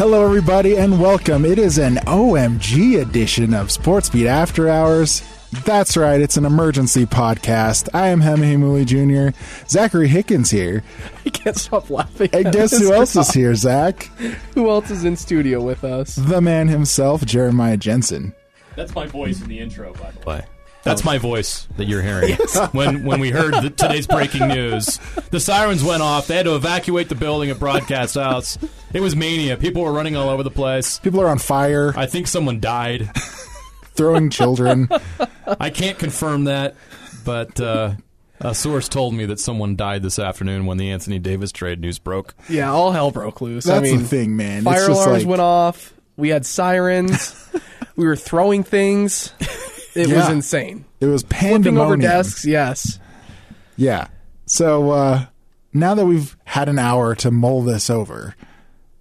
Hello, everybody, and welcome. It is an OMG edition of Sportsbeat After Hours. That's right, it's an emergency podcast. I am Hemi Mooley Jr. Zachary Hickens here. I can't stop laughing. And guess who else is here, Zach? Who else is in studio with us? The man himself, Jeremiah Jensen. That's my voice in the intro, by the way. That's my voice that you're hearing. when when we heard the, today's breaking news, the sirens went off. They had to evacuate the building at Broadcast House. It was mania. People were running all over the place. People are on fire, I think someone died. throwing children. I can't confirm that, but uh, a source told me that someone died this afternoon when the Anthony Davis trade news broke. Yeah, all hell broke loose. That's I mean, the thing, man. Fire it's just alarms like, went off. We had sirens. we were throwing things. It was insane. It was Flipping over pandemonium. desks. Yes. Yeah. So uh, now that we've had an hour to mull this over,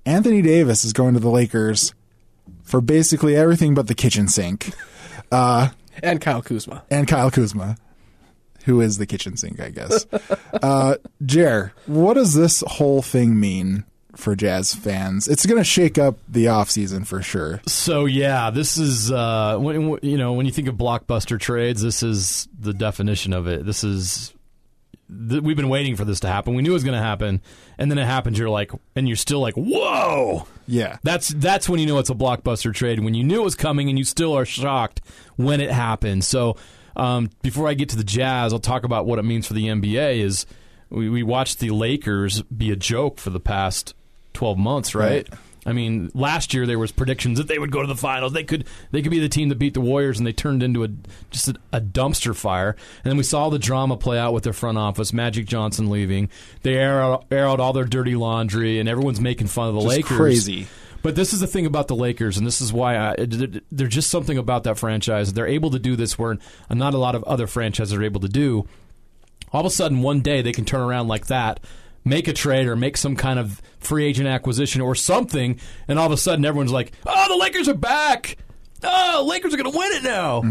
Anthony Davis is going to the Lakers for basically everything but the kitchen sink And Kyle Kuzma. and Kyle Kuzma, who is the kitchen sink, I guess. uh, Jer, what does this whole thing mean for Jazz fans? It's going to shake up the offseason for sure. So yeah, this is uh, when you know when you think of blockbuster trades, this is the definition of it. This is th- we've been waiting for this to happen. We knew it was going to happen, and then it happens. You're like, and you're still like, whoa. Yeah. That's that's when you know it's a blockbuster trade. When you knew it was coming and you still are shocked when it happens. So um, before I get to the Jazz, I'll talk about what it means for the NBA. Is we, we watched the Lakers be a joke for the past twelve months, right? Right. I mean, last year there was predictions that they would go to the finals. They could they could be the team that beat the Warriors, and they turned into a just a, a dumpster fire. And then we saw the drama play out with their front office. Magic Johnson leaving, they air out, air out all their dirty laundry, and everyone's making fun of the Just Lakers. crazy. But this is the thing about the Lakers, and this is why I, there's just something about that franchise. They're able to do this where not a lot of other franchises are able to do. All of a sudden, one day they can turn around like that, make a trade or make some kind of free agent acquisition or something, and all of a sudden everyone's like, "Oh, the Lakers are back." Oh, Lakers are going to win it now,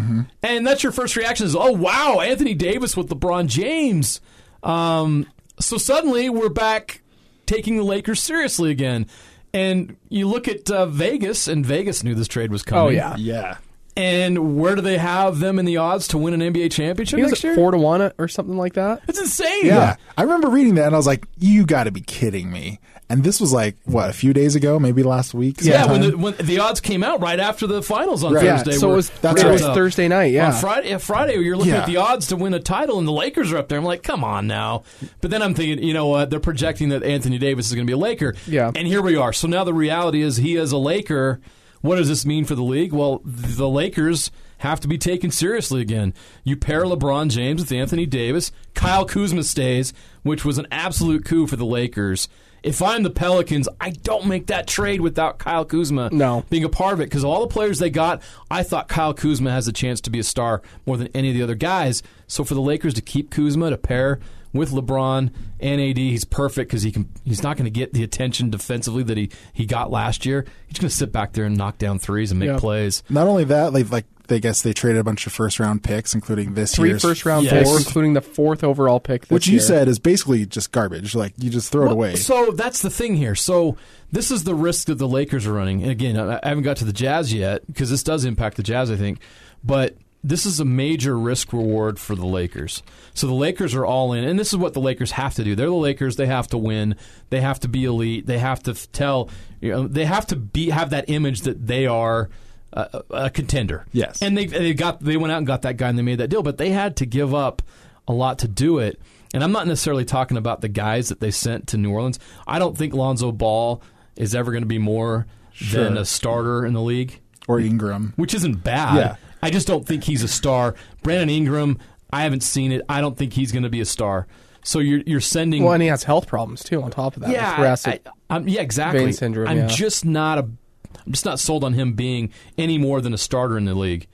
and that's your first reaction is, "Oh, wow, Anthony Davis with LeBron James." Um, so suddenly we're back taking the Lakers seriously again. And you look at uh, Vegas, and Vegas knew this trade was coming. Oh, yeah. Yeah. And where do they have them in the odds to win an NBA championship He was next year? four to one or something like that. It's insane. Yeah. I remember reading that and I was like, you got to be kidding me. And this was like, what, a few days ago, maybe last week? Yeah, when the, when the odds came out right after the finals on Right. Yeah. Thursday. So it was, That's it right. was Thursday night. Yeah. On Friday, yeah, Friday, you're looking Yeah. at the odds to win a title, and the Lakers are up there. I'm like, come on now. But then I'm thinking, you know what? They're projecting that Anthony Davis is going to be a Laker. Yeah. And here we are. So now the reality is he is a Laker. What does this mean for the league? Well, the Lakers have to be taken seriously again. You pair LeBron James with Anthony Davis. Kyle Kuzma stays, which was an absolute coup for the Lakers. If I'm the Pelicans, I don't make that trade without Kyle Kuzma No. being a part of it because all the players they got, I thought Kyle Kuzma has a chance to be a star more than any of the other guys. So for the Lakers to keep Kuzma to pair with LeBron and AD, he's perfect because he can. He's not going to get the attention defensively that he, he got last year. He's going to sit back there and knock down threes and make Yeah. plays. Not only that, like, like they guess they traded a bunch of first round picks, including this Three year's first round Yes. picks, including the fourth overall pick. This which you year. said is basically just garbage. Like you just throw it away. So that's the thing here. So this is the risk that the Lakers are running. And again, I I haven't got to the Jazz yet because this does impact the Jazz, I think. But this is a major risk reward for the Lakers. So the Lakers are all in, and this is what the Lakers have to do. They're the Lakers. They have to win. They have to be elite. They have to tell. You know, they have to be have that image that they are. Uh, a, a contender, Yes. and they they got they went out and got that guy and they made that deal, but they had to give up a lot to do it. And I'm not necessarily talking about the guys that they sent to New Orleans. I don't think Lonzo Ball is ever going to be more than a starter in the league, or Ingram. which isn't bad. Yeah. I just don't think he's a star. Brandon Ingram, I haven't seen it. I don't think he's going to be a star. So you're you're sending. Well, and he has health problems too. On top of that, yeah. I, am yeah, exactly. vein syndrome, I'm yeah. just not a. I'm just not sold on him being any more than a starter in the league.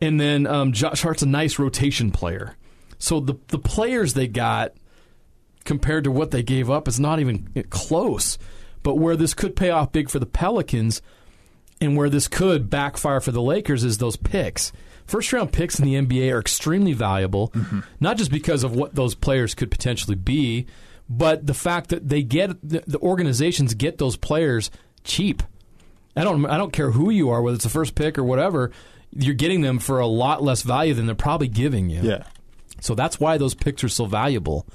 And then um, Josh Hart's a nice rotation player. So the the players they got compared to what they gave up is not even close. But where this could pay off big for the Pelicans and where this could backfire for the Lakers is those picks. First round picks in the NBA are extremely valuable, mm-hmm. not just because of what those players could potentially be, but the fact that they get the, the organizations get those players cheap. I don't I don't care who you are, whether it's the first pick or whatever, you're getting them for a lot less value than they're probably giving you. Yeah. So that's why those picks are so valuable.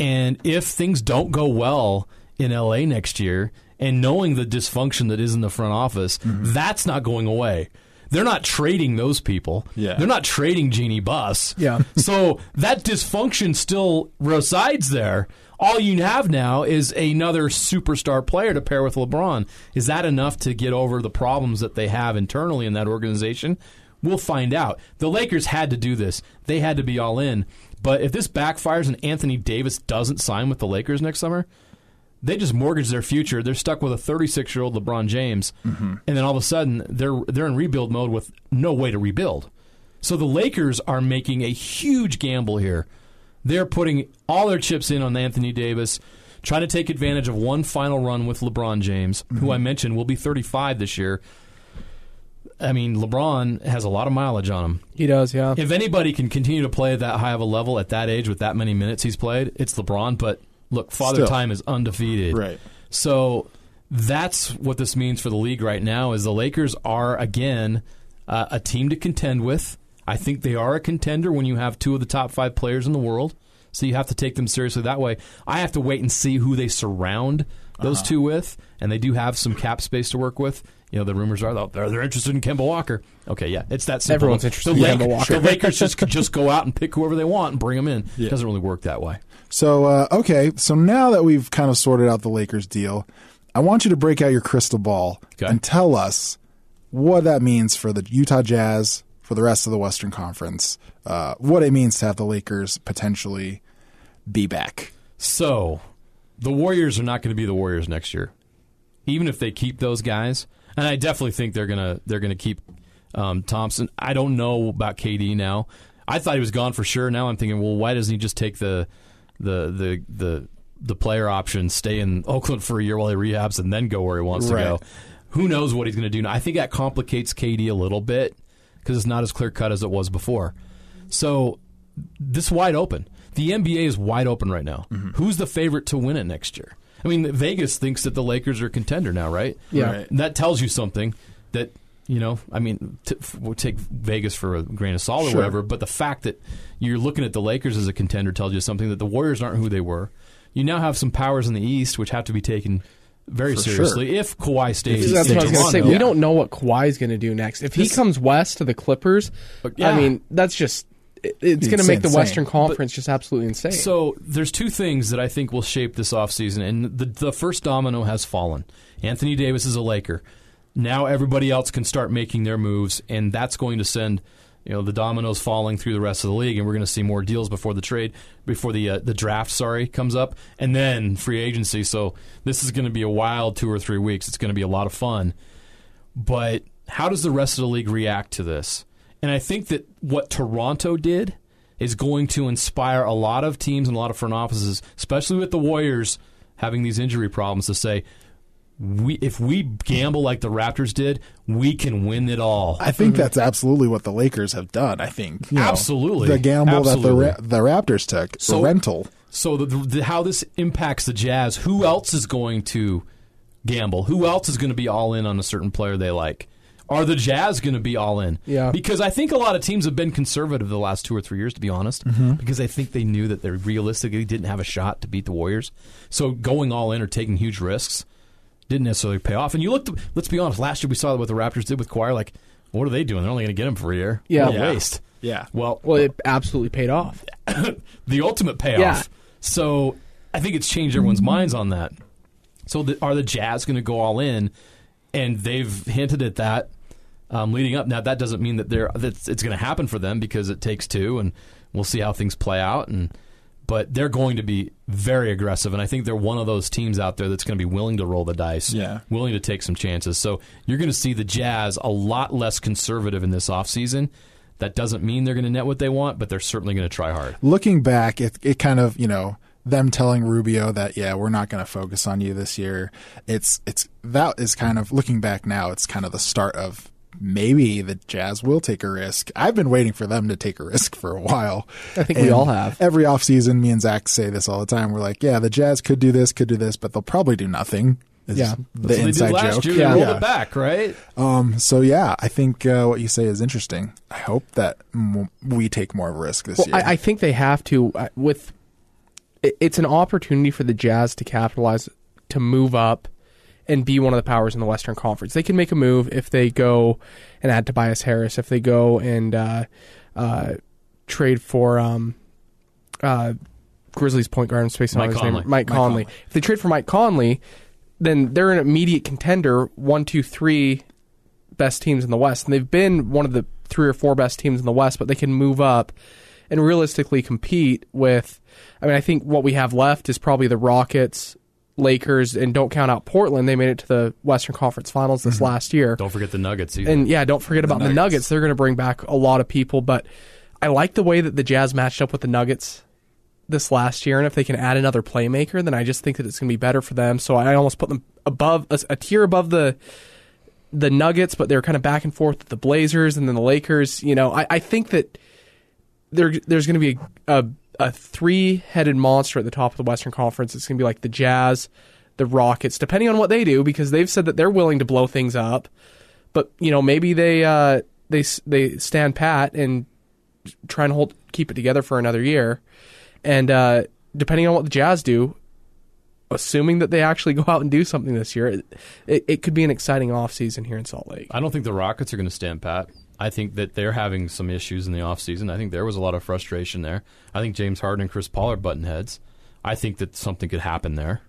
And if things don't go well in LA next year, and knowing the dysfunction that is in the front office, Mm-hmm. that's not going away. They're not trading those people. Yeah. They're not trading Jeanie Buss. Yeah. so that dysfunction still resides there. All you have now is another superstar player to pair with LeBron. Is that enough to get over the problems that they have internally in that organization? We'll find out. The Lakers had to do this. They had to be all in. But if this backfires and Anthony Davis doesn't sign with the Lakers next summer, they just mortgage their future. They're stuck with a 36 year old LeBron James, mm-hmm. and then all of a sudden they're they're in rebuild mode with no way to rebuild. So the Lakers are making a huge gamble here. They're putting all their chips in on Anthony Davis, trying to take advantage of one final run with LeBron James, who mm-hmm. I mentioned will be 35 this year. I mean, LeBron has a lot of mileage on him. He does, yeah. If anybody can continue to play at that high of a level at that age with that many minutes he's played, it's LeBron. But look, Father Still. Time is undefeated. Right. So that's what this means for the league right now. Is the Lakers are again uh, a team to contend with. I think they are a contender when you have two of the top five players in the world. So you have to take them seriously that way. I have to wait and see who they surround those two with, and they do have some cap space to work with. You know, the rumors are they're, they're interested in Kemba Walker. Okay, yeah, it's that simple. Everyone's interested the in Kemba Walker. The Lakers just could just go out and pick whoever they want and bring them in. It doesn't really work that way. So uh, okay, so now that we've kind of sorted out the Lakers deal, I want you to break out your crystal ball Okay. and tell us what that means for the Utah Jazz, for the rest of the Western Conference, uh, what it means to have the Lakers potentially be back. So, the Warriors are not going to be the Warriors next year, even if they keep those guys. And I definitely think they're gonna they're gonna keep um, Thompson. I don't know about KD now. I thought he was gone for sure. Now I'm thinking, well, why doesn't he just take the the the the the player option, stay in Oakland for a year while he rehabs, and then go where he wants to go? Who knows what he's going to do now? I think that complicates KD a little bit because it's not as clear cut as it was before. So this wide open. The NBA is wide open right now. Who's the favorite to win it next year? I mean, Vegas thinks that the Lakers are a contender now, right? Yeah. Right. That tells you something that you know. I mean, t- f- we'll take Vegas for a grain of salt or whatever, but the fact that you're looking at the Lakers as a contender tells you something that the Warriors aren't who they were. You now have some powers in the East which have to be taken very For seriously if Kawhi stays. That's in what I was going to say. Toronto. We don't know what Kawhi's going to do next. If he This- comes west to the Clippers, yeah. I mean, that's just it- it's going to make the insane. Western Conference just absolutely insane. So there's two things that I think will shape this offseason, and the the first domino has fallen. Anthony Davis is a Laker. Now everybody else can start making their moves, and that's going to send you know the dominoes falling through the rest of the league, and we're going to see more deals before the trade, before the uh, the draft, sorry, comes up, and then free agency. So this is going to be a wild two or three weeks. It's going to be a lot of fun. But how does the rest of the league react to this? And I think that what Toronto did is going to inspire a lot of teams and a lot of front offices, especially with the Warriors having these injury problems, to say, we if we gamble like the Raptors did, we can win it all. I think that's absolutely what the Lakers have done. I think you know, Absolutely. the gamble Absolutely. that the Ra- the Raptors took, So- the rental. So the, the, how this impacts the Jazz? Who else is going to gamble? Who else is going to be all in on a certain player they like? Are the Jazz going to be all in? Yeah. Because I think a lot of teams have been conservative the last two or three years, to be honest, mm-hmm. because I think they knew that they realistically didn't have a shot to beat the Warriors. So going all in or taking huge risks didn't necessarily pay off. And you looked, let's be honest, last year we saw what the Raptors did with Kawhi. Like, what are they doing? They're only going to get him for a year. Yeah. What a Yeah. waste. Yeah. Well, well, it absolutely paid off. the ultimate payoff. Yeah. So I think it's changed everyone's mm-hmm. minds on that. So the, are the Jazz going to go all in? And they've hinted at that. Um, leading up. Now that doesn't mean that they're that it's going to happen for them because it takes two, and we'll see how things play out. And but they're going to be very aggressive, and I think they're one of those teams out there that's going to be willing to roll the dice, Yeah. willing to take some chances. So you're going to see the Jazz a lot less conservative in this offseason. That doesn't mean they're going to net what they want, but they're certainly going to try hard. looking back, it it kind of you know them telling Rubio that yeah we're not going to focus on you this year. It's it's that is kind of looking back now. It's kind of the start of maybe the Jazz will take a risk. I've been waiting for them to take a risk for a while. I think we all have. Every offseason, me and Zach say this all the time. We're like, yeah, the Jazz could do this, could do this, but they'll probably do nothing. is Yeah. the That's what inside they did last joke. year. Yeah. They rolled Yeah. it back, right? Um, so yeah, I think uh, what you say is interesting. I hope that m- we take more of a risk this Well, year. I, I think they have to. uh, With it's an opportunity for the Jazz to capitalize, to move up, and be one of the powers in the Western Conference. They can make a move if they go and add Tobias Harris. If they go and uh, uh, trade for um, uh, Grizzlies point guard, I'm spacing Mike on his name, Mike, Mike Conley. Conley. If they trade for Mike Conley, then they're an immediate contender. One, two, three best teams in the West, and they've been one of the three or four best teams in the West. But they can move up and realistically compete with. I mean, I think what we have left is probably the Rockets, Lakers, and don't count out Portland. They made it to the Western Conference Finals this mm-hmm. last year. Don't forget the Nuggets either. And yeah, don't forget about the Nuggets. Nuggets. They're going to bring back a lot of people, but I like the way that the Jazz matched up with the Nuggets this last year. And if they can add another playmaker, then I just think that it's going to be better for them. So I almost put them above a, a tier above the the Nuggets, but they're kind of back and forth with the Blazers and then the Lakers. You know, I, I think that there there's going to be a, a, a three headed monster at the top of the Western Conference. It's going to be like the Jazz, the Rockets, depending on what they do, because they've said that they're willing to blow things up. But you know, maybe they uh, they they stand pat and try and hold keep it together for another year. And uh, depending on what the Jazz do, assuming that they actually go out and do something this year, it, it, it could be an exciting offseason here in Salt Lake. I don't think the Rockets are going to stand pat. I think that they're having some issues in the offseason. I think there was a lot of frustration there. I think James Harden and Chris Paul are button heads. I think that something could happen there.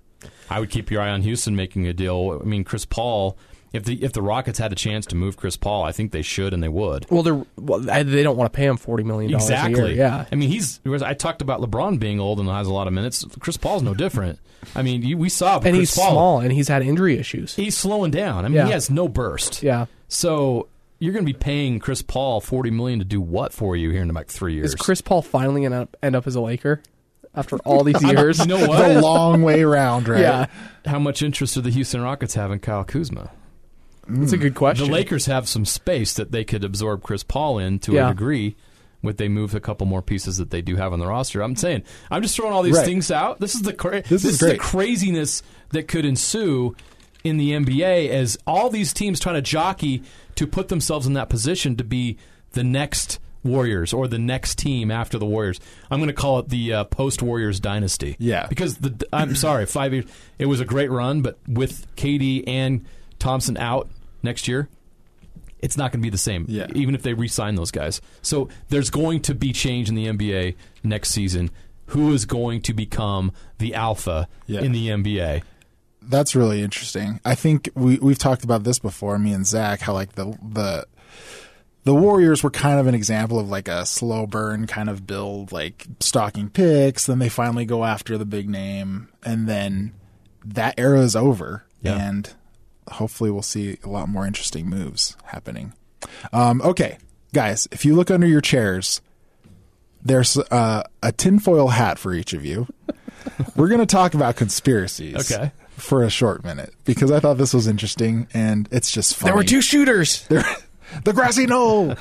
I would keep your eye on Houston making a deal. I mean, Chris Paul. If the if the Rockets had a chance to move Chris Paul, I think they should and they would. Well, they're well, they don't want to pay him forty million dollars Exactly. a year. Yeah, I mean, he's. I talked about LeBron being old and has a lot of minutes. Chris Paul's no different. I mean, you, we saw and Chris he's Paul. small and he's had injury issues. He's slowing down. I mean, Yeah. he has no burst. Yeah. So you're going to be paying Chris Paul forty million to do what for you here in about three years? Is Chris Paul finally going to end up as a Laker after all these years? You know what? the long way round, right? Yeah, How much interest do the Houston Rockets have in Kyle Kuzma? that's a good hmm. question. The. Lakers have some space that they could absorb Chris Paul in to Yeah. a degree. With they move a couple more pieces that they do have on the roster, I'm saying I'm just throwing all these Right. things out. This is the cra- This is the craziness that could ensue in the NBA as all these teams trying to jockey to put themselves in that position to be the next Warriors or the next team after the Warriors. I'm going to call it the uh, post Warriors dynasty. Yeah. because the I'm sorry, five years. It was a great run, but with KD and Thompson out next year, it's not going to be the same. Yeah. even if they re-sign those guys. So there's going to be change in the NBA next season. Who is going to become the alpha Yeah. in the NBA? That's really interesting. I think we we've talked about this before, me and Zach, how like the the the Warriors were kind of an example of like a slow burn kind of build, like stocking picks. Then they finally go after the big name, and then that era is over, Yeah. and hopefully we'll see a lot more interesting moves happening. Um, okay, guys, if you look under your chairs, there's uh, a tinfoil hat for each of you. We're going to talk about conspiracies Okay. For a short minute because I thought this was interesting and it's just funny. there were two shooters. There- the grassy knoll.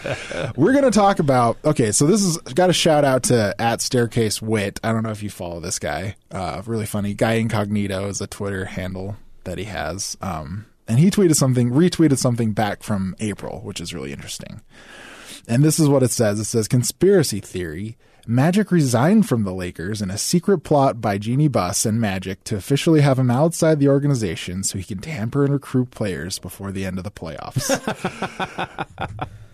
We're going to talk about. Okay, so this is got a shout out to at Staircase Wit. I don't know if you follow this guy. Uh, really funny guy. Incognito is a Twitter handle that he has. Um, and he tweeted something, retweeted something back from April, which is really interesting. And this is what it says. It says conspiracy theory. Magic resigned from the Lakers in a secret plot by Jeanie Buss and Magic to officially have him outside the organization so he can tamper and recruit players before the end of the playoffs.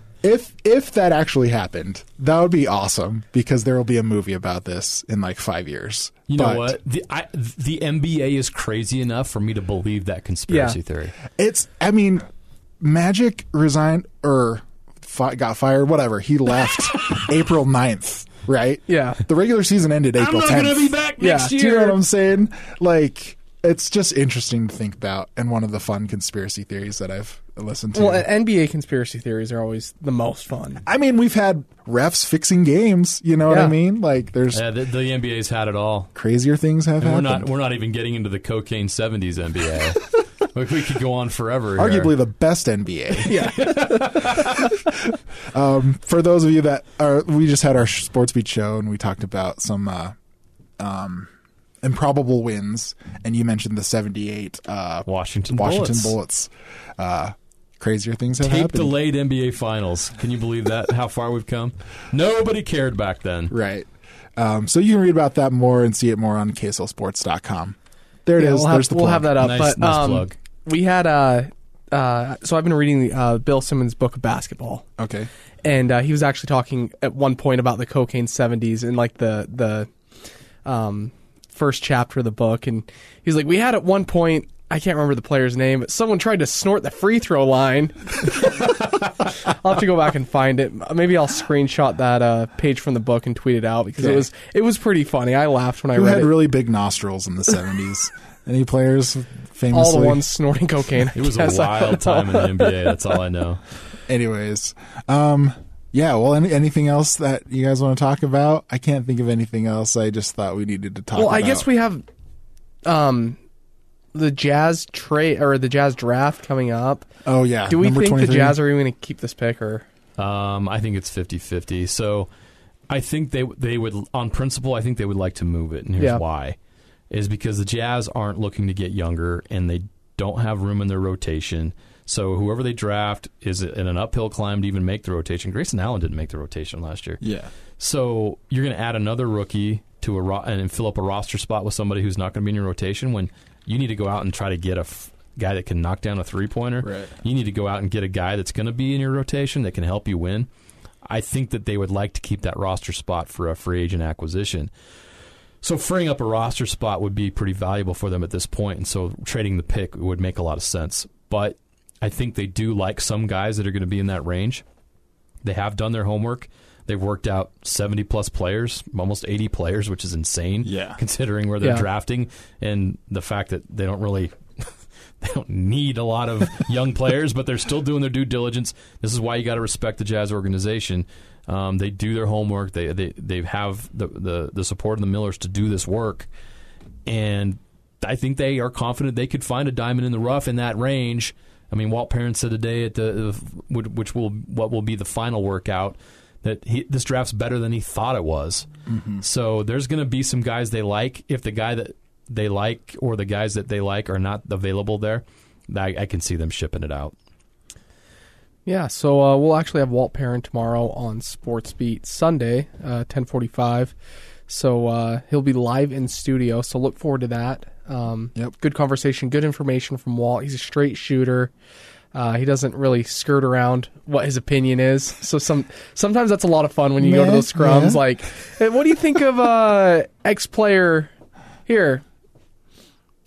if if that actually happened, that would be awesome because there will be a movie about this in like five years. You know what? The I, the NBA is crazy enough for me to believe that conspiracy Yeah. theory. It's. I mean, Magic resigned or fi- got fired, whatever. He left April 9th, right? Yeah. The regular season ended April 10th. back next year. Do you know what I'm saying? Like, it's just interesting to think about, and one of the fun conspiracy theories that I've listened to. Well, NBA conspiracy theories are always the most fun. I mean, we've had refs fixing games. You know what I mean? Like, there's Yeah, the, the NBA's had it all. crazier things have And we're not we're not even getting into the cocaine '70s NBA. Like, we could go on forever. here. Arguably the best NBA. Yeah. um, for those of you that are, we just had our Sports Beat show and we talked about some uh, um, improbable wins, and you mentioned the '78 uh, Washington Washington Bullets. Bullets. Uh, crazier things have tape happened. delayed NBA Finals. Can you believe that? How far we've come? Nobody cared back then. Right. Um, so you can read about that more and see it more on KSLSports.com. There it is. Yeah, We'll, have, There's the we'll plug. have that up. Nice- but nice um, plug. We had uh, uh, so I've been reading uh, Bill Simmons' book of basketball, Okay. and uh, he was actually talking at one point about the cocaine seventies and like the the um, first chapter of the book, and he's like, we had at one point. I can't remember the player's name, but someone tried to snort the free throw line. I'll have to go back and find it. Maybe I'll screenshot that uh, page from the book and tweet it out because it Okay. was it was pretty funny. I laughed when I Who read had it. really big nostrils in the 70s? Any players famously? all the ones snorting cocaine. It was a wild time in the NBA. That's all I know. Anyways, um, yeah. Well, any, anything else that you guys want to talk about? I can't think of anything else. I just thought we needed to talk. Well, I guess we have um the Jazz trade or the Jazz draft coming up. Oh yeah. Do we Number think 23? the Jazz are even going to keep this pick or? Um, I think it's 50-50. So I think they they would on principle. I think they would like to move it, and here's Yeah. why: is because the Jazz aren't looking to get younger, and they don't have room in their rotation. So whoever they draft is in an uphill climb to even make the rotation. Grayson Allen didn't make the rotation last year. Yeah. So you're going to add another rookie to a ro- and fill up a roster spot with somebody who's not going to be in your rotation when you need to go out and try to get a f- guy that can knock down a three pointer. Right. You need to go out and get a guy that's going to be in your rotation that can help you win. I think that they would like to keep that roster spot for a free agent acquisition. So freeing up a roster spot would be pretty valuable for them at this point, and so trading the pick would make a lot of sense. But I think they do like some guys that are going to be in that range. They have done their homework. They've worked out 70 plus players, almost 80 players, which is insane. Yeah. Considering where they're Yeah. drafting and the fact that they don't really they don't need a lot of young players, but they're still doing their due diligence. This is why you got to respect the Jazz organization. Um, they do their homework. They they they have the, the the support of the Millers to do this work, and I think they are confident they could find a diamond in the rough in that range. I mean, Walt Perrin said today at the which will what will be the final workout that he, this draft's better than he thought it was. So there's going to be some guys they like. If the guy that they like or the guys that they like are not available there, I, I can see them shipping it out. Yeah, so uh, we'll actually have Walt Perrin tomorrow on Sports Beat Sunday, uh, ten forty five. So uh, he'll be live in studio. So look forward to that. Um, Yep. Good conversation, good information from Walt. He's a straight shooter. Uh, he doesn't really skirt around what his opinion is. So some sometimes that's a lot of fun when you go to those scrums. yeah. Like, hey, what do you think of uh, X player here?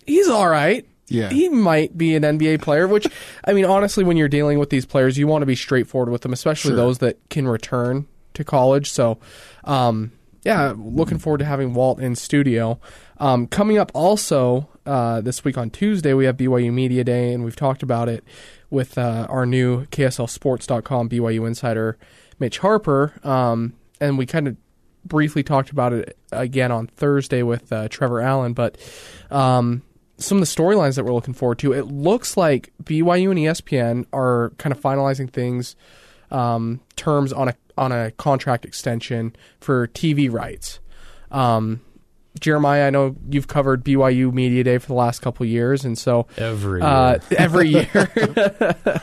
He's all right. Yeah. He might be an NBA player, which, I mean, honestly, when you're dealing with these players, you want to be straightforward with them, especially Sure. those that can return to college. So, um, yeah, looking forward to having Walt in studio. Um, coming up also uh, this week on Tuesday, we have BYU Media Day, and we've talked about it with uh, our new KSLSports.com BYU insider, Mitch Harper. Um, and we kind of briefly talked about it again on Thursday with uh, Trevor Allen, but um, some of the storylines that we're looking forward to. It looks like BYU and ESPN are kind of finalizing things, um, terms on a on a contract extension for TV rights. Um, Jeremiah, I know you've covered BYU Media Day for the last couple of years, and so Every uh, every year,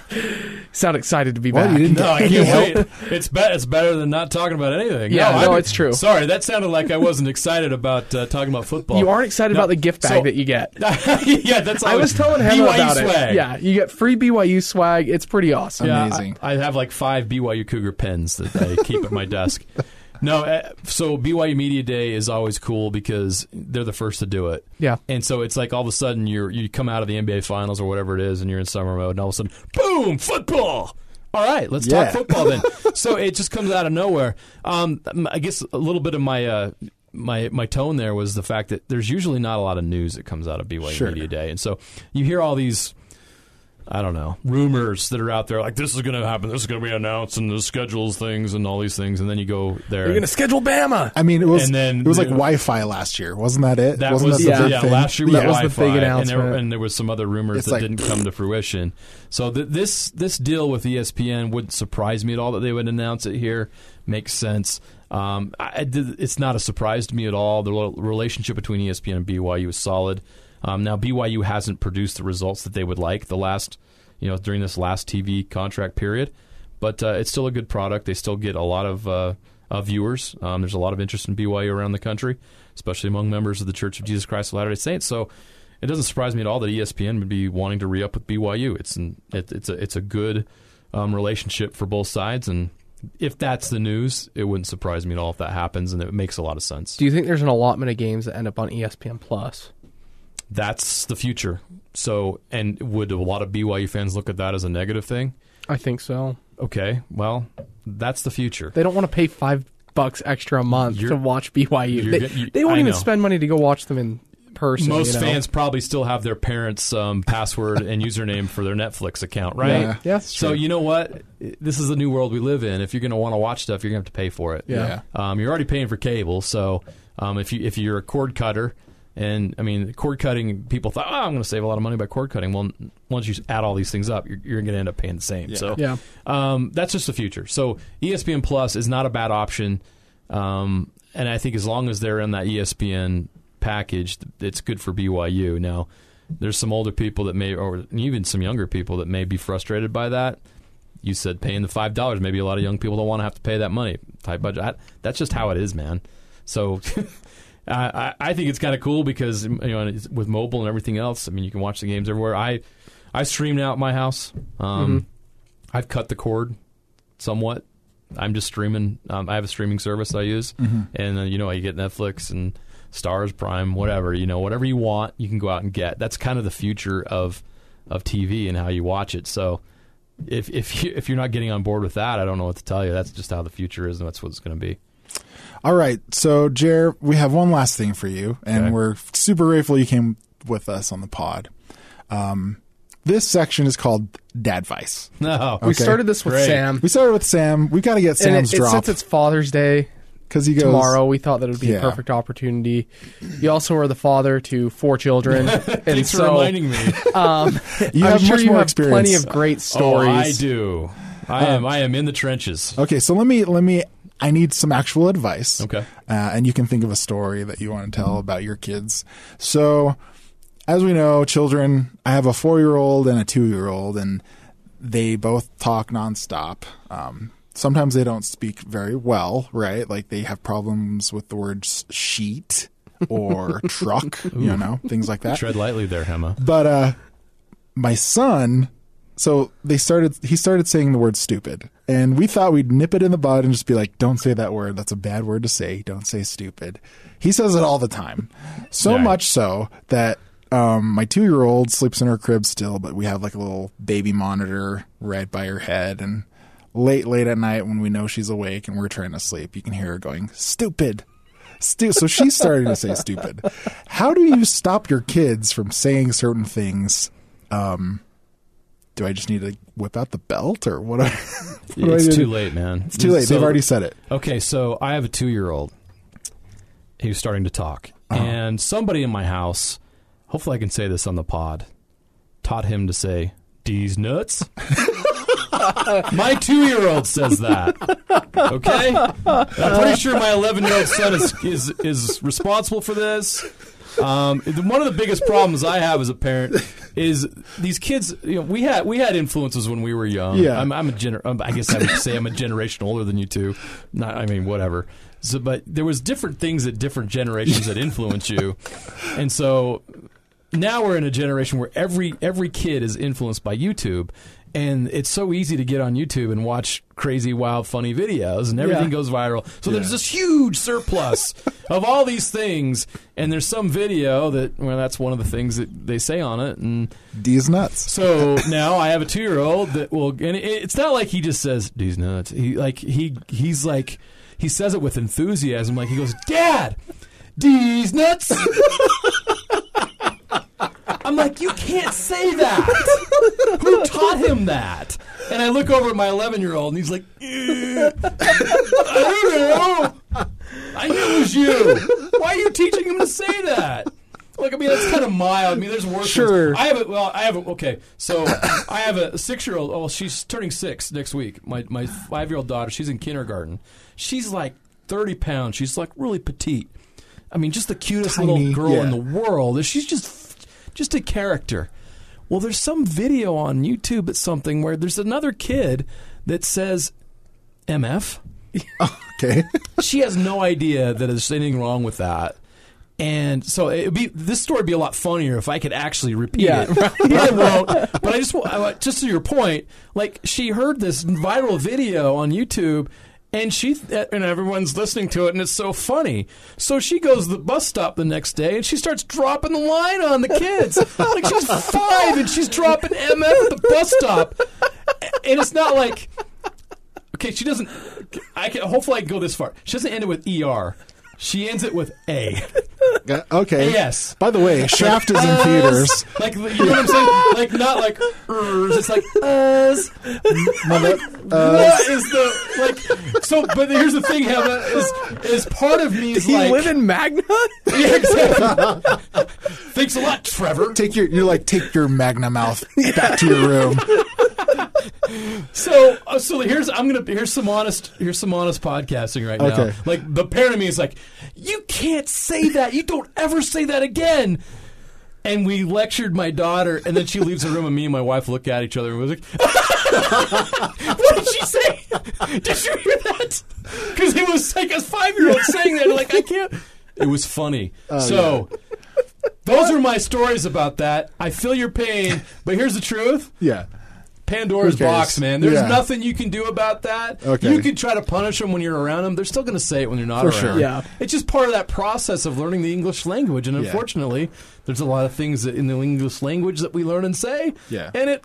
sound excited to be What, back. you didn't No, I can't wait. It's be- it's better than not talking about anything. Yeah, no, I'm- it's true. Sorry, that sounded like I wasn't excited about uh, talking about football. You aren't excited No, about the gift bag so- that you get. yeah, that's. I was telling him BYU about swag. it. Yeah, you get free BYU swag. It's pretty awesome. Yeah, Amazing. I, I have like five BYU Cougar pens that I keep at my desk. No, uh, so BYU Media Day is always cool because they're the first to do it. Yeah. And so it's like all of a sudden you you come out of the NBA Finals or whatever it is, and you're in summer mode, and all of a sudden, boom, football. All right, let's Yeah. talk football then. so it just comes out of nowhere. Um, I guess a little bit of my uh, my my tone there was the fact that there's usually not a lot of news that comes out of BYU Sure. Media Day, and so you hear all these. I don't know rumors that are out there like this is going to happen, this is going to be announced, and the schedules things and all these things, and then you go there. You're going to schedule Bama. I mean, it was And then it was like the- Wi-Fi last year, wasn't that it? That wasn't was that the yeah, big yeah. thing? Last year was That was the Wi-Fi, big and there, announcement. and there was some other rumors It's that like- didn't come to fruition. So th- this this deal with ESPN wouldn't surprise me at all that they would announce it here. Makes sense. Um, I, I it's not a surprise to me at all. The relationship between ESPN and BYU is solid. Um, now BYU hasn't produced the results that they would like the last, you know, during this last TV contract period, but uh, it's still a good product. They still get a lot of uh, uh, viewers. Um, there's a lot of interest in BYU around the country, especially among members of the Church of Jesus Christ of Latter Day Saints. So it doesn't surprise me at all that ESPN would be wanting to re up with BYU. It's an, it, it's a it's a good um, relationship for both sides, and if that's the news, it wouldn't surprise me at all if that happens, and it makes a lot of sense. Do you think there's an allotment of games that end up on ESPN Plus? That's the future. So, and would a lot of BYU fans look at that as a negative thing? I think so. Okay, well, that's the future. They don't want to pay five bucks extra a month You're- to watch BYU. They, get- you- they won't I even know. spend money to go watch them in person. Most you know? fans probably still have their parents' um, password and username for their Netflix account, right? Yeah. Yeah. So you know what? This is the new world we live in. If you're going to want to watch stuff, you're going to have to pay for it. Yeah. Um, you're already paying for cable, so um, if you if you're a cord cutter, and I mean cord cutting, people thought, oh, I'm going to save a lot of money by cord cutting. Well, once you add all these things up, you're, you're going to end up paying the same. So Yeah. um, that's just the future. So ESPN Plus is not a bad option, um, and I think as long as they're in that ESPN package, it's good for BYU. Now, there's some older people that may, or even some younger people that may be frustrated by that. You said paying the five dollars. Maybe a lot of young people don't want to have to pay that money. Type budget. I, that's just how it is, man. So. I, I- I think it's kind of cool because you know with mobile and everything else. I mean, you can watch the games everywhere. I I stream now at my house. Um, I've cut the cord somewhat. I'm just streaming. Um, I have a streaming service I use, and uh, you know you get Netflix and Stars Prime, whatever you know, whatever you want, you can go out and get. That's kind of the future of of TV and how you watch it. So if if you, if you're not getting on board with that, I don't know what to tell you. That's just how the future is, and that's what it's going to be. All right, so Jer, we have one last thing for you, and Okay. we're super grateful you came with us on the pod. Um, this section is called Dadvice. No, We started this with Great. Sam. We started with Sam. We got to get and Sam's it, it, drop since it's Father's Day because he goes tomorrow, we thought that it would be Yeah. a perfect opportunity. You also are the father to four children, and so for reminding me. um, You I'm have sure much you more have experience. plenty of great oh, stories. I do. I am. I am in the trenches. Okay, so let me let me. I need some actual advice. Okay. uh, and you can think of a story that you want to tell about your kids. So, as we know, children. I have a four-year-old and a two-year-old, and they both talk nonstop. Um, sometimes they don't speak very well, right? Like they have problems with the words sheet or truck, you know, things like that. Tread lightly there, Hema. But uh my son so they started he started saying the word stupid. And we thought we'd nip it in the bud and just be like, Don't say that word. That's a bad word to say. Don't say stupid. He says it all the time. So Yeah. much so that um, my two year old sleeps in her crib still, but we have like a little baby monitor right by her head and late, late at night when we know she's awake and we're trying to sleep, you can hear her going, Stupid. Stu- so she's starting to say stupid. How do you stop your kids from saying certain things? Um, do I just need to whip out the belt or what? what It's too late, man. It's too late. They've already said it. Okay, so I have a two year old. He was starting to talk. Uh-huh. And somebody in my house, hopefully I can say this on the pod, taught him to say, D's nuts. my two year old says that. Okay? I'm pretty sure my 11 year old son is, is, is responsible for this. Um, one of the biggest problems I have as a parent is these kids. You know, we had we had influences when we were young. Yeah. I'm, I'm a gener- um, I guess I would say I'm a generation older than you two. Not, I mean, whatever. So, but there was different things at different generations that influence you, and so now we're in a generation where every every kid is influenced by YouTube. And it's so easy to get on YouTube and watch crazy, wild, funny videos, and everything Yeah. goes viral. So there's this huge surplus of all these things, and there's some video that, well, that's one of the things that they say on it, and D's nuts. so now I have a two year old that will, and it, it's not like he just says "These nuts." He like he he's like he says it with enthusiasm. Like he goes, "Dad, these nuts." I'm like, you can't say that. Who taught him that? And I look over at my 11 year old, and he's like, "Eh, I don't know. I knew it was you. Why are you teaching him to say that? Like, I mean, that's kind of mild. I mean, there's worse. Sure. Ones. I have a well. I have a okay. So I have a six year old. Oh, she's turning six next week. My my five year old daughter. She's in kindergarten. She's like 30 pounds. She's like really petite. I mean, just the cutest Tiny, little girl yeah. in the world. She's just just a character. Well, there's some video on YouTube at something where there's another kid that says MF. Okay. She has no idea that there's anything wrong with that. And so it would be this story would be a lot funnier if I could actually repeat Yeah, it. But I won't. But I just just to your point, like she heard this viral video on YouTube and she and everyone's listening to it and it's so funny. So she goes to the bus stop the next day and she starts dropping the line on the kids. like she's 5 and she's dropping MF at the bus stop. And it's not like Okay, she doesn't. I can hopefully I can go this far. She doesn't end it with er. She ends it with a. Uh, okay. Yes. By the way, Shaft is in theaters. Like you know what I'm saying? Like not like ers. It's like us. Mother- what is the like? So, but here's the thing, Hannah, is is part of me is Do you like. live in Magna? Yeah, exactly. Thanks a lot, Trevor. Take your you're like take your magna mouth back to your room. So, uh, so here's I'm gonna here's some honest here's some honest podcasting right now. Okay. Like the parent of me is like, you can't say that. You don't ever say that again. And we lectured my daughter, and then she leaves the room, and me and my wife look at each other, and we're like, "What did she say? Did you hear that?" Because it was like a five year old saying that. Like I can't. It was funny. so. Those are my stories about that. I feel your pain, but here's the truth. Yeah. Pandora's box, man. There's Yeah. nothing you can do about that. Okay. You can try to punish them when you're around them. They're still going to say it when you're not For around. sure. Yeah. It's just part of that process of learning the English language. And Yeah. unfortunately, there's a lot of things that in the English language that we learn and say. Yeah. And it,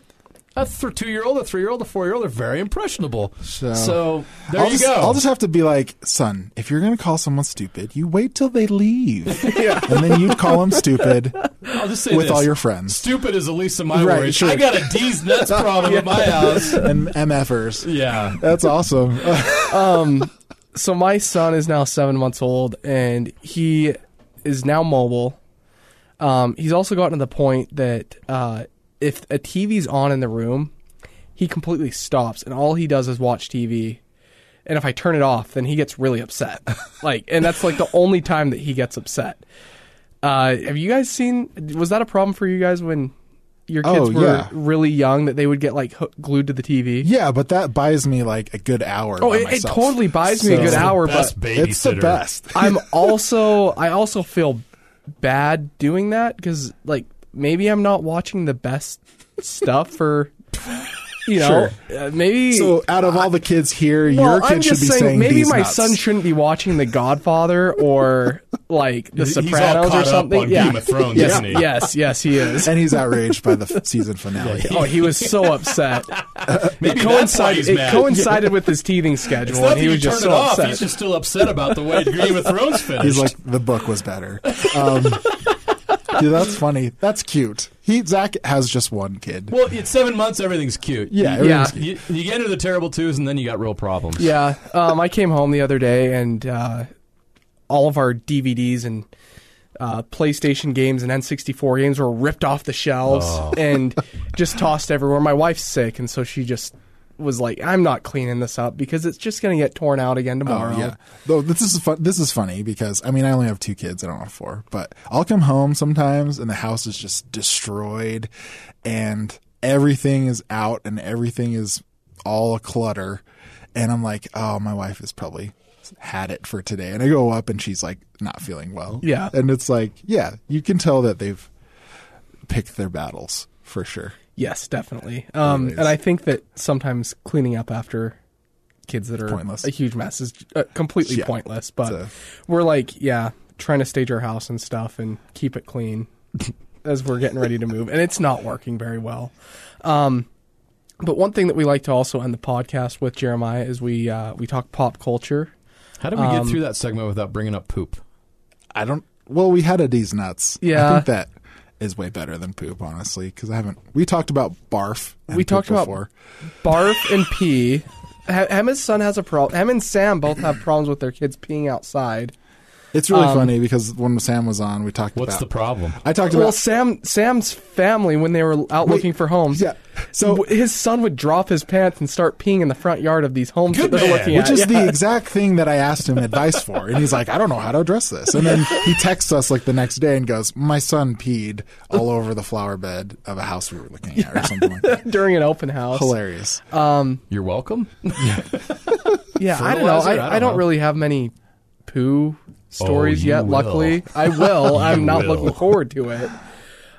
a th- two year old, a three year old, a four year old are very impressionable. So- there I'll you just, go. I'll just have to be like, son, if you're going to call someone stupid, you wait till they leave. And then you call them stupid I'll just say with this. all your friends. Stupid is the least of my Right, worries. sure. I got a D's nuts problem at my house. and MFers. Yeah. That's awesome. so my son is now seven months old and he is now mobile um, he's also gotten to the point that uh, if a tv's on in the room he completely stops and all he does is watch tv and if i turn it off then he gets really upset like and that's like the only time that he gets upset uh, have you guys seen was that a problem for you guys when your kids Oh, were yeah. really young that they would get like hook- glued to the tv yeah, but that buys me like a good hour. oh by it, it totally buys me a good hour but Best babysitter. It's the best. I'm also I also feel bad doing that because like maybe I'm not watching the best stuff for you know uh, maybe So out of all the kids here, well, your kid I'm should be saying, saying maybe these my nuts. son shouldn't be watching The Godfather or like The He's Sopranos caught or up something. on yeah. Game of Thrones, yes, isn't he? yes, yes, he is. and he's outraged by the f- season finale. Oh, he was so upset. Maybe it coincided, it coincided with his teething schedule, It's and he was just so upset. He's just still upset about the way Game of Thrones finished. He's like, the book was better. Um, dude, that's funny. That's cute. He Zach has just one kid. well, it's seven months. Everything's cute. yeah, yeah. cute. You, you get into the terrible twos, and then you got real problems. Yeah, um, I came home the other day and uh, all of our DVDs and uh, PlayStation games and N64 games were ripped off the shelves Oh. and just tossed everywhere. My wife's sick, and so she just was like, "I'm not cleaning this up because it's just going to get torn out again oh, tomorrow." Oh, yeah. Though this is fun. This is funny because I mean I only have two kids. I don't have four, but I'll come home sometimes and the house is just destroyed, and everything is out and everything is all a clutter, and I'm like, oh, my wife has probably had it for today, and I go up and she's like not feeling well. Yeah. and it's like, yeah, you can tell that they've picked their battles for sure. Yes, definitely. Um, and I think that sometimes cleaning up after kids that are Pointless. a huge mess is uh, completely Yeah. pointless. But It's we're like, yeah, trying to stage our house and stuff and keep it clean as we're getting ready to move, and it's not working very well. Um, but one thing that we like to also end the podcast with Jeremiah is we uh, we talk pop culture. How did we Um, get through that segment without bringing up poop? I don't. Well, we had a D's nuts. I Yeah. think that is way better than poop, honestly, because I haven't. We talked about barf. We talked about- before. Barf and pee. Hem's son has a problem. Hem and Sam both have problems with their kids peeing outside. It's really um, funny because when Sam was on, we talked What's about. What's the problem? I talked about. Well, about. Sam Sam's family when they were out Wait, looking for homes. yeah. So his son would drop his pants and start peeing in the front yard of these homes Good that they're man. looking which is Yeah. the exact thing that I asked him advice for. And he's like, I don't know how to address this. And then he texts us like the next day and goes, My son peed all over the flower bed of a house we were looking at or something like that. during an open house. Hilarious. You're welcome. Yeah, I don't know. I, I don't I don't know. really have many poo stories Oh, yet. will. Luckily, I will. I'm not will. looking forward to it.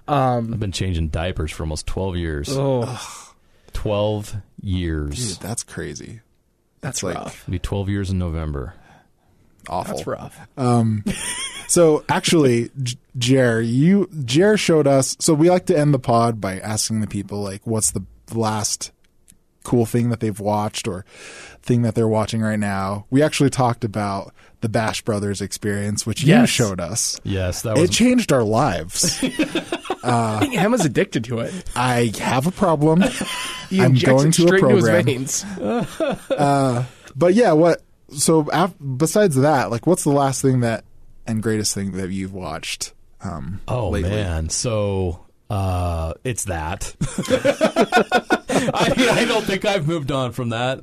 Um, I've been changing diapers for almost 12 years. Oh, 12 years. Dude, that's crazy. that's like- rough. It'll be 12 years in November. Awful. That's rough. Um, so actually, J- Jer, you Jer showed us. So we like to end the pod by asking the people like, what's the last cool thing that they've watched or thing that they're watching right now. We actually talked about the Bash Brothers experience, which you showed us. Yes, that was It changed our lives. I think Emma's addicted to it. I have a problem. He I'm going it to a straight into program. his veins. But yeah, what? So af- besides that, like, what's the last thing that and greatest thing that you've watched? Um, Oh lately? man, so uh, it's that. I, I don't think I've moved on from that.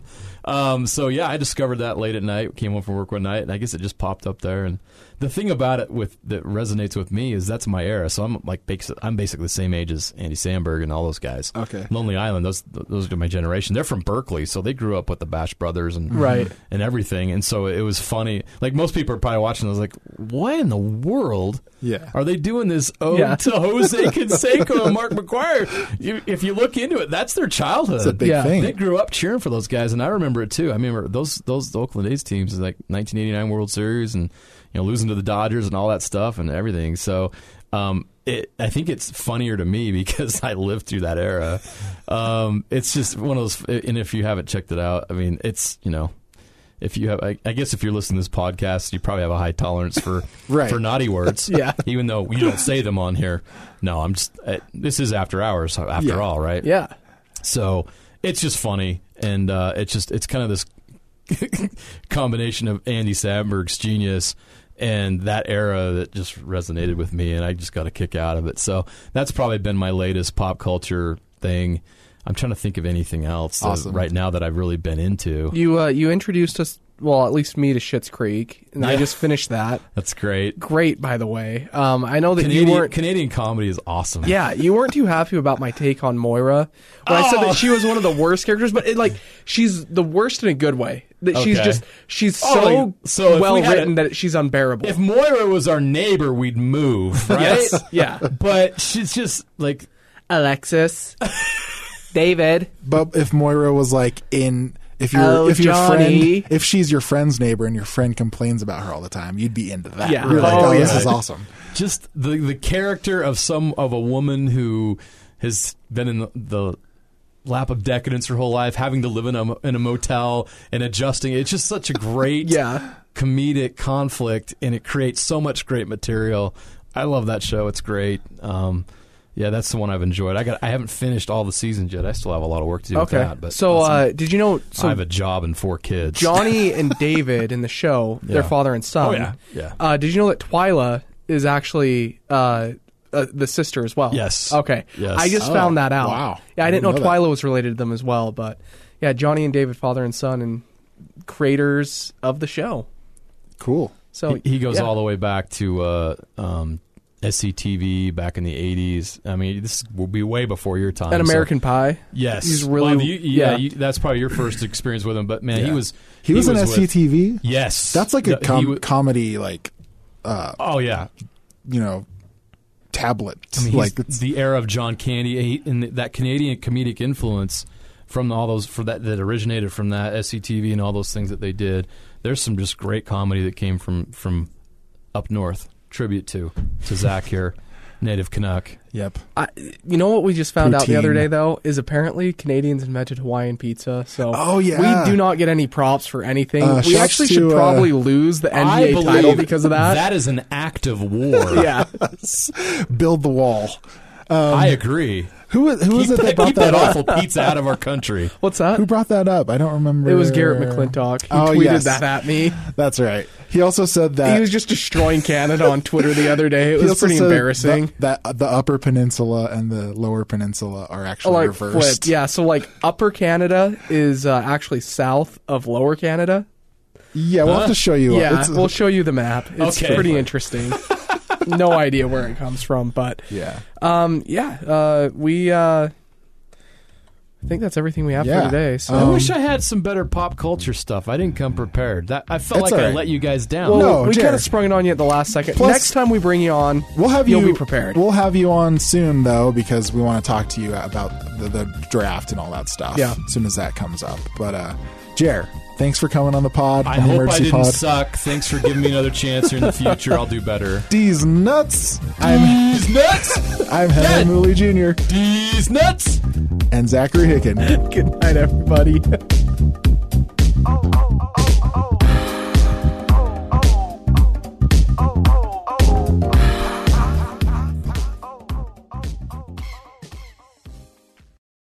Um, so yeah, I discovered that late at night. Came home from work one night, and I guess it just popped up there. And the thing about it with that resonates with me is that's my era. So I'm like, I'm basically the same age as Andy Samberg and all those guys. Okay. Lonely Island. Those those are my generation. They're from Berkeley, so they grew up with the Bash Brothers and mm-hmm. Right. and everything. And so it was funny. Like most people are probably watching. I was like, why in the world? Yeah. Are they doing this ode Yeah. to Jose Canseco and Mark McGwire? You, if you look into it, that's their childhood. It's a big Yeah. thing. They grew up cheering for those guys, and I remember it too. I remember those those Oakland A's teams, like 1989 World Series, and you know losing to the Dodgers and all that stuff and everything. So, um, it I think it's funnier to me because I lived through that era. Um, it's just one of those, and if you haven't checked it out, I mean, it's you know. If you have, I, I guess, if you're listening to this podcast, you probably have a high tolerance for Right. for naughty words. Yeah. Even though we don't say them on here. No, I'm just. Uh, this is after hours, after Yeah. all, right? Yeah. So it's just funny, and uh, it's just it's kind of this combination of Andy Samberg's genius and that era that just resonated with me, and I just got a kick out of it. So that's probably been my latest pop culture thing. I'm trying to think of anything else Awesome. right now that I've really been into. You uh, you introduced us, well, at least me to Schitt's Creek, and I just finished that. That's great. Great, by the way. Um, I know that Canadian, you weren't. Canadian comedy is awesome. Yeah, you weren't too happy about my take on Moira when I said Oh. that she was one of the worst characters, but it, like she's the worst in a good way. That she's just she's Oh, so, like, so well we written a- that she's unbearable. If Moira was our neighbor, we'd move, right? yes, yeah. But she's just like Alexis, David. But if Moira was like in, if you're, Oh, if your Johnny. friend, if she's your friend's neighbor and your friend complains about her all the time, you'd be into that. Yeah. You're like, Oh, oh, this is awesome. just the the character of some of a woman who has been in the, the lap of decadence her whole life, having to live in a in a motel and adjusting. It's just such a great Yeah. comedic conflict, and it creates so much great material. I love that show. It's great. Um, yeah, that's the one I've enjoyed. I got. I haven't finished all the seasons yet. I still have a lot of work to do Okay. with that. But so, uh, did you know? So I have a job and four kids. Johnny and David in the show, their father and son. Oh, yeah. Yeah. Uh, did you know that Twyla is actually uh, uh, the sister as well? Yes. Okay. Yes. I just Oh, found that out. wow. Yeah, I I didn't know, didn't know that. Twyla was related to them as well, but yeah, Johnny and David, father and son, and creators of the show. Cool. So he, he goes yeah. all the way back to uh, um, SCTV back in the '80s. I mean, this will be way before your time. An so- American Pie. yes, He's really- Well, you- yeah. yeah. You, that's probably your first experience with him. But man, he was He was in with- SCTV. yes, That's like a com- wa- comedy, like oh yeah, you know, tablet. I mean, like the era of John Candy he- and that Canadian comedic influence from all those for that that originated from that SCTV and all those things that they did. There's some just great comedy that came from from up north. Tribute to to Zach here, native Canuck. yep. I, you know what we just found out the other day though is apparently Canadians invented Hawaiian pizza. So Oh, yeah. we do not get any props for anything. Uh, we actually to, should uh, probably lose the I NBA believe title because of that. That is an act of war. yeah, Build the wall. I agree. Who was who was it that that, brought keep that, that awful pizza out of our country. what's that? Who brought that up? I don't remember. It was Garrett McClintock. He Oh, tweeted yes. that at me. That's right. He also said that he was just destroying Canada on Twitter the other day. It was pretty said embarrassing. That, that the Upper Peninsula and the Lower Peninsula are actually like reversed. flipped. Yeah, so like Upper Canada is uh, actually south of Lower Canada. Yeah, we'll have to show you. yeah, It's- we'll show you the map. It's Okay. pretty interesting. no idea where it comes from, but yeah. um, yeah, uh, we. Uh, I think that's everything we have Yeah. for today. So I Um, wish I had some better pop culture stuff. I didn't come prepared. That I felt That's like I let you guys down. well, No, we Jared. kind of sprung it on you at the last second. Plus- Next time we bring you on, We'll have you'll you be prepared. We'll have you on soon though because we want to talk to you about the, the draft and all that stuff. Yeah. as soon as that comes up. But uh, Jer, thanks for coming on the pod. I hope I didn't pod. suck. Thanks for giving me another chance here in the future. I'll do better. D's nuts. I'm D's nuts. I'm Henry Mooley Jr. D's nuts. And Zachary Hicken. Good night, everybody. oh, oh.